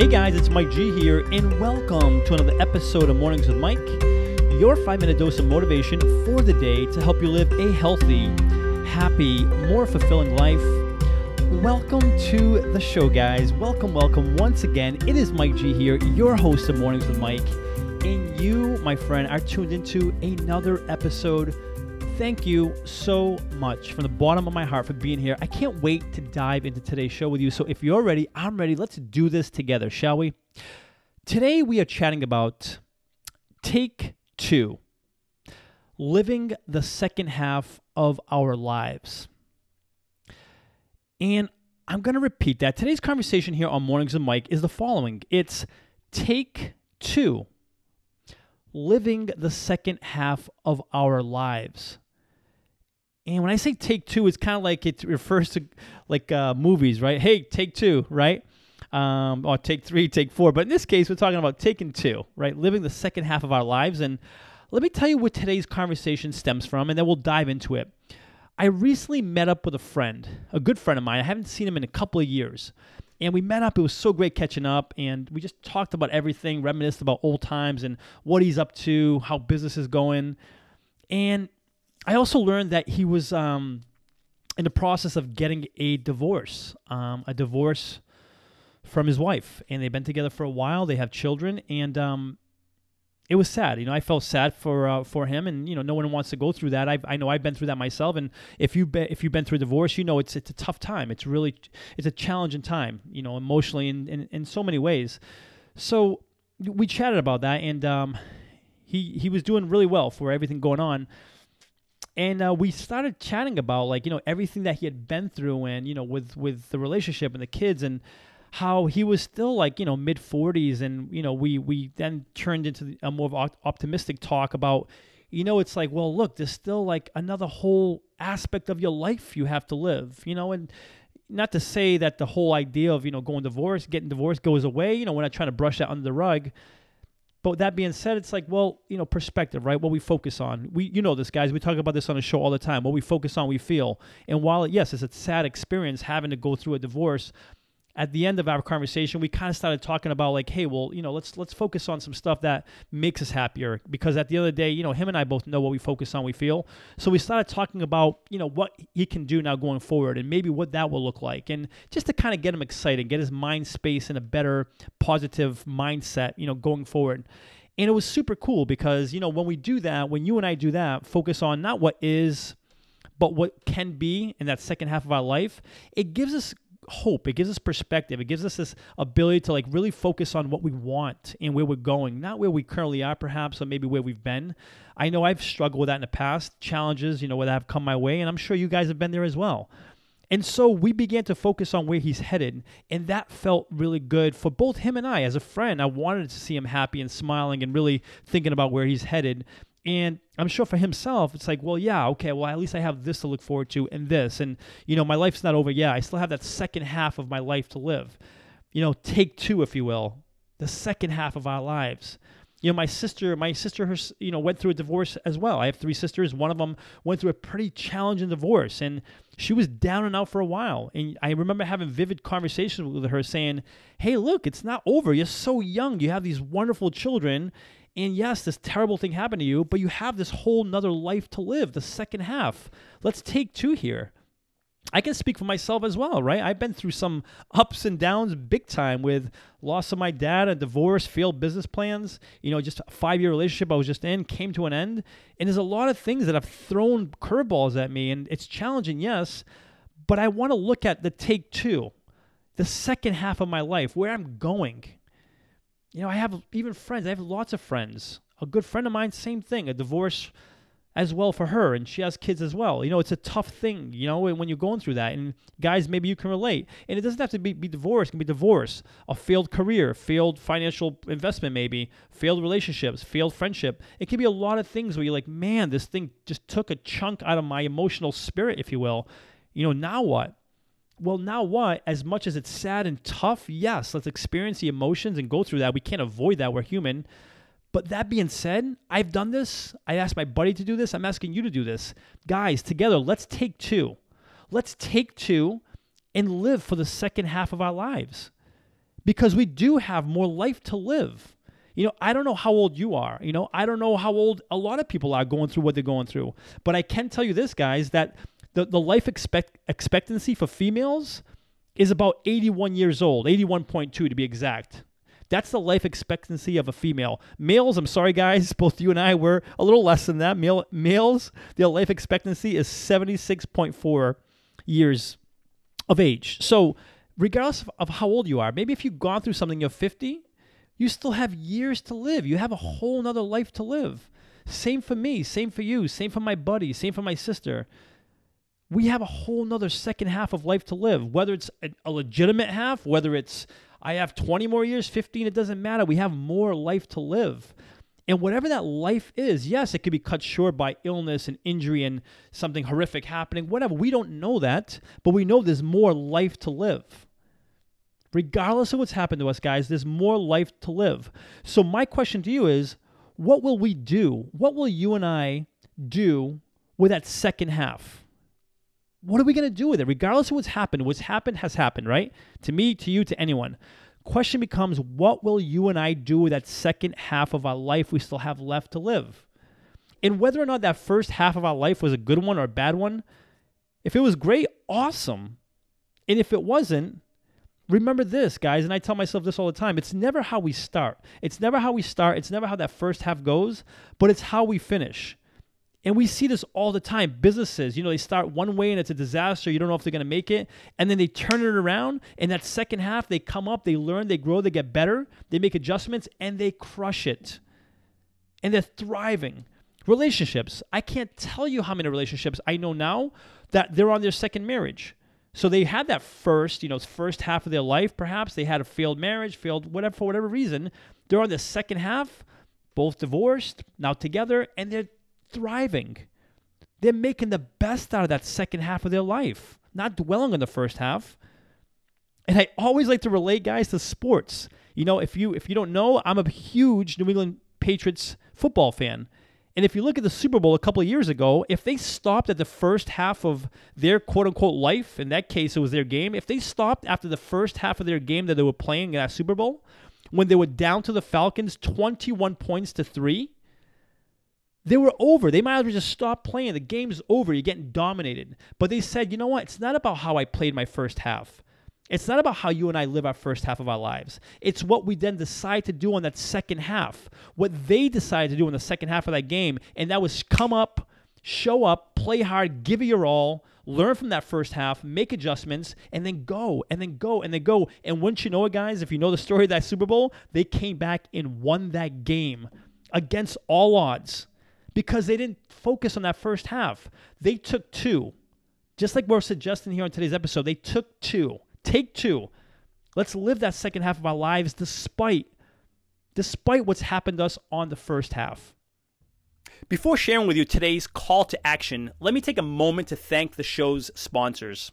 Hey guys, it's Mike G here, and welcome to another episode of Mornings with Mike, your five minute dose of motivation for the day to help you live a healthy, happy, more fulfilling life. Welcome to the show, guys. Welcome, welcome once again. It is Mike G here, your host of Mornings with Mike, and you, my friend, are tuned into another episode thank you so much from the bottom of my heart for being here. I can't wait to dive into today's show with you. So if you're ready, I'm ready. Let's do this together, shall we? Today we are chatting about take two living the second half of our lives. And I'm going to repeat that. Today's conversation here on Mornings with Mike is the following it's take two living the second half of our lives. And when I say take two, it's kind of like it refers to like uh, movies, right? Hey, take two, right? Um, or take three, take four. But in this case, we're talking about taking two, right? Living the second half of our lives. And let me tell you what today's conversation stems from, and then we'll dive into it. I recently met up with a friend, a good friend of mine. I haven't seen him in a couple of years. And we met up. It was so great catching up. And we just talked about everything, reminisced about old times and what he's up to, how business is going. And I also learned that he was um, in the process of getting a divorce, um, a divorce from his wife, and they've been together for a while. They have children, and um, it was sad. You know, I felt sad for uh, for him, and you know, no one wants to go through that. I I know I've been through that myself, and if you be, if you've been through divorce, you know it's it's a tough time. It's really it's a challenging time. You know, emotionally in in, in so many ways. So we chatted about that, and um, he he was doing really well for everything going on and uh, we started chatting about like you know everything that he had been through and you know with with the relationship and the kids and how he was still like you know mid 40s and you know we we then turned into a more optimistic talk about you know it's like well look there's still like another whole aspect of your life you have to live you know? And not to say that the whole idea of you know going divorced getting divorced goes away you know we're not trying to brush that under the rug but that being said, it's like, well, you know, perspective, right? What we focus on. We, you know, this guys. We talk about this on the show all the time. What we focus on, we feel. And while yes, it's a sad experience having to go through a divorce, at the end of our conversation, we kind of started talking about like, hey, well, you know, let's let's focus on some stuff that makes us happier because at the end of the day, you know, him and I both know what we focus on, we feel. So we started talking about, you know, what he can do now going forward and maybe what that will look like, and just to kind of get him excited, get his mind space in a better, positive mindset, you know, going forward. And it was super cool because you know when we do that, when you and I do that, focus on not what is, but what can be in that second half of our life, it gives us hope. It gives us perspective. It gives us this ability to like really focus on what we want and where we're going, not where we currently are, perhaps, or maybe where we've been. I know I've struggled with that in the past, challenges, you know, that have come my way, and I'm sure you guys have been there as well. And so we began to focus on where he's headed, and that felt really good for both him and I. As a friend, I wanted to see him happy and smiling and really thinking about where he's headed. And I'm sure for himself, it's like, well, yeah, okay, well, at least I have this to look forward to and this. And, you know, my life's not over. Yeah, I still have that second half of my life to live. You know, take two, if you will, the second half of our lives. You know, my sister, my sister, her, you know, went through a divorce as well. I have three sisters. One of them went through a pretty challenging divorce, and she was down and out for a while. And I remember having vivid conversations with her, saying, "Hey, look, it's not over. You're so young. You have these wonderful children, and yes, this terrible thing happened to you, but you have this whole nother life to live, the second half. Let's take two here. I can speak for myself as well, right? I've been through some ups and downs big time with loss of my dad, a divorce, failed business plans, you know, just a five year relationship I was just in came to an end. And there's a lot of things that have thrown curveballs at me, and it's challenging, yes, but I want to look at the take two, the second half of my life, where I'm going you know, I have even friends. I have lots of friends. A good friend of mine, same thing, a divorce as well for her, and she has kids as well. You know, it's a tough thing, you know, when you're going through that. And guys, maybe you can relate. And it doesn't have to be, be divorce, it can be divorce, a failed career, failed financial investment, maybe, failed relationships, failed friendship. It can be a lot of things where you're like, man, this thing just took a chunk out of my emotional spirit, if you will. You know, now what? Well, now what? As much as it's sad and tough, yes, let's experience the emotions and go through that. We can't avoid that. We're human. But that being said, I've done this. I asked my buddy to do this. I'm asking you to do this. Guys, together, let's take two. Let's take two and live for the second half of our lives. because we do have more life to live. You know, I don't know how old you are. You know, I don't know how old a lot of people are going through what they're going through. But I can tell you this, guys, that the, the life expect, expectancy for females is about 81 years old, 81.2 to be exact. That's the life expectancy of a female. Males, I'm sorry, guys, both you and I were a little less than that. Male, males, their life expectancy is 76.4 years of age. So, regardless of, of how old you are, maybe if you've gone through something, you're 50, you still have years to live. You have a whole nother life to live. Same for me, same for you, same for my buddy, same for my sister. We have a whole nother second half of life to live, whether it's a, legitimate half, whether it's I have 20 more years, 15, it doesn't matter. We have more life to live. And whatever that life is, yes, it could be cut short by illness and injury and something horrific happening, whatever. We don't know that, but we know there's more life to live. Regardless of what's happened to us, guys, there's more life to live. So, my question to you is what will we do? What will you and I do with that second half? What are we going to do with it? Regardless of what's happened, what's happened has happened, right? To me, to you, to anyone. Question becomes what will you and I do with that second half of our life we still have left to live? And whether or not that first half of our life was a good one or a bad one, if it was great, awesome. And if it wasn't, remember this, guys, and I tell myself this all the time it's never how we start. It's never how we start. It's never how that first half goes, but it's how we finish. And we see this all the time. Businesses, you know, they start one way and it's a disaster. You don't know if they're going to make it. And then they turn it around. And that second half, they come up, they learn, they grow, they get better, they make adjustments, and they crush it. And they're thriving. Relationships. I can't tell you how many relationships I know now that they're on their second marriage. So they had that first, you know, first half of their life, perhaps. They had a failed marriage, failed whatever, for whatever reason. They're on the second half, both divorced, now together, and they're thriving. They're making the best out of that second half of their life, not dwelling on the first half. And I always like to relate guys to sports. You know, if you if you don't know, I'm a huge New England Patriots football fan. And if you look at the Super Bowl a couple of years ago, if they stopped at the first half of their quote unquote life, in that case it was their game, if they stopped after the first half of their game that they were playing in that Super Bowl, when they were down to the Falcons 21 points to 3, they were over. They might as well just stop playing. The game's over. You're getting dominated. But they said, you know what? It's not about how I played my first half. It's not about how you and I live our first half of our lives. It's what we then decide to do on that second half. What they decided to do in the second half of that game. And that was come up, show up, play hard, give it your all, learn from that first half, make adjustments, and then go, and then go, and then go. And once you know it, guys, if you know the story of that Super Bowl, they came back and won that game against all odds because they didn't focus on that first half. They took two. Just like we're suggesting here on today's episode, they took two. Take two. Let's live that second half of our lives despite despite what's happened to us on the first half. Before sharing with you today's call to action, let me take a moment to thank the show's sponsors.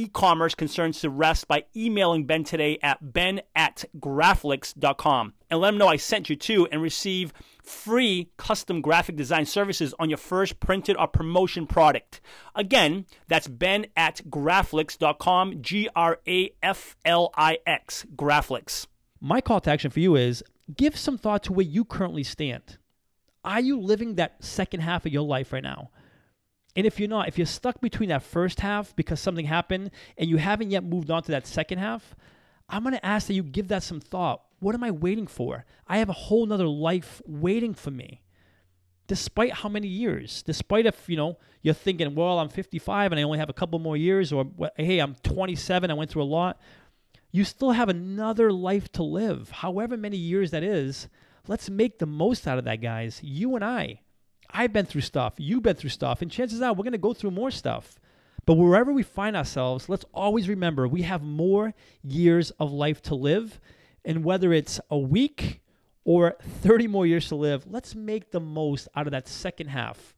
e-commerce concerns to rest by emailing Ben today at ben at graflix.com and let him know I sent you to and receive free custom graphic design services on your first printed or promotion product. Again, that's ben at graflix.com, G-R-A-F-L-I-X, Graflix. My call to action for you is give some thought to where you currently stand. Are you living that second half of your life right now? And if you're not, if you're stuck between that first half because something happened and you haven't yet moved on to that second half, I'm going to ask that you give that some thought. What am I waiting for? I have a whole nother life waiting for me. Despite how many years, despite if you know you're thinking, well, I'm 55 and I only have a couple more years, or hey, I'm 27, I went through a lot. You still have another life to live, however many years that is. Let's make the most out of that, guys. You and I. I've been through stuff, you've been through stuff, and chances are we're going to go through more stuff. But wherever we find ourselves, let's always remember we have more years of life to live. And whether it's a week or 30 more years to live, let's make the most out of that second half.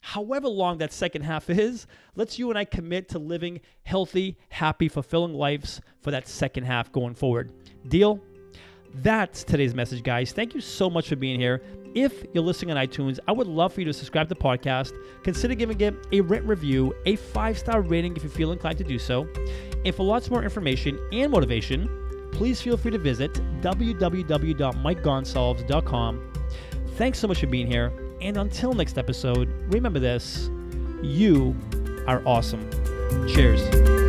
However long that second half is, let's you and I commit to living healthy, happy, fulfilling lives for that second half going forward. Deal? That's today's message, guys. Thank you so much for being here. If you're listening on iTunes, I would love for you to subscribe to the podcast. Consider giving it a written review, a five star rating if you feel inclined to do so. And for lots more information and motivation, please feel free to visit www.mikegonsalves.com. Thanks so much for being here. And until next episode, remember this you are awesome. Cheers.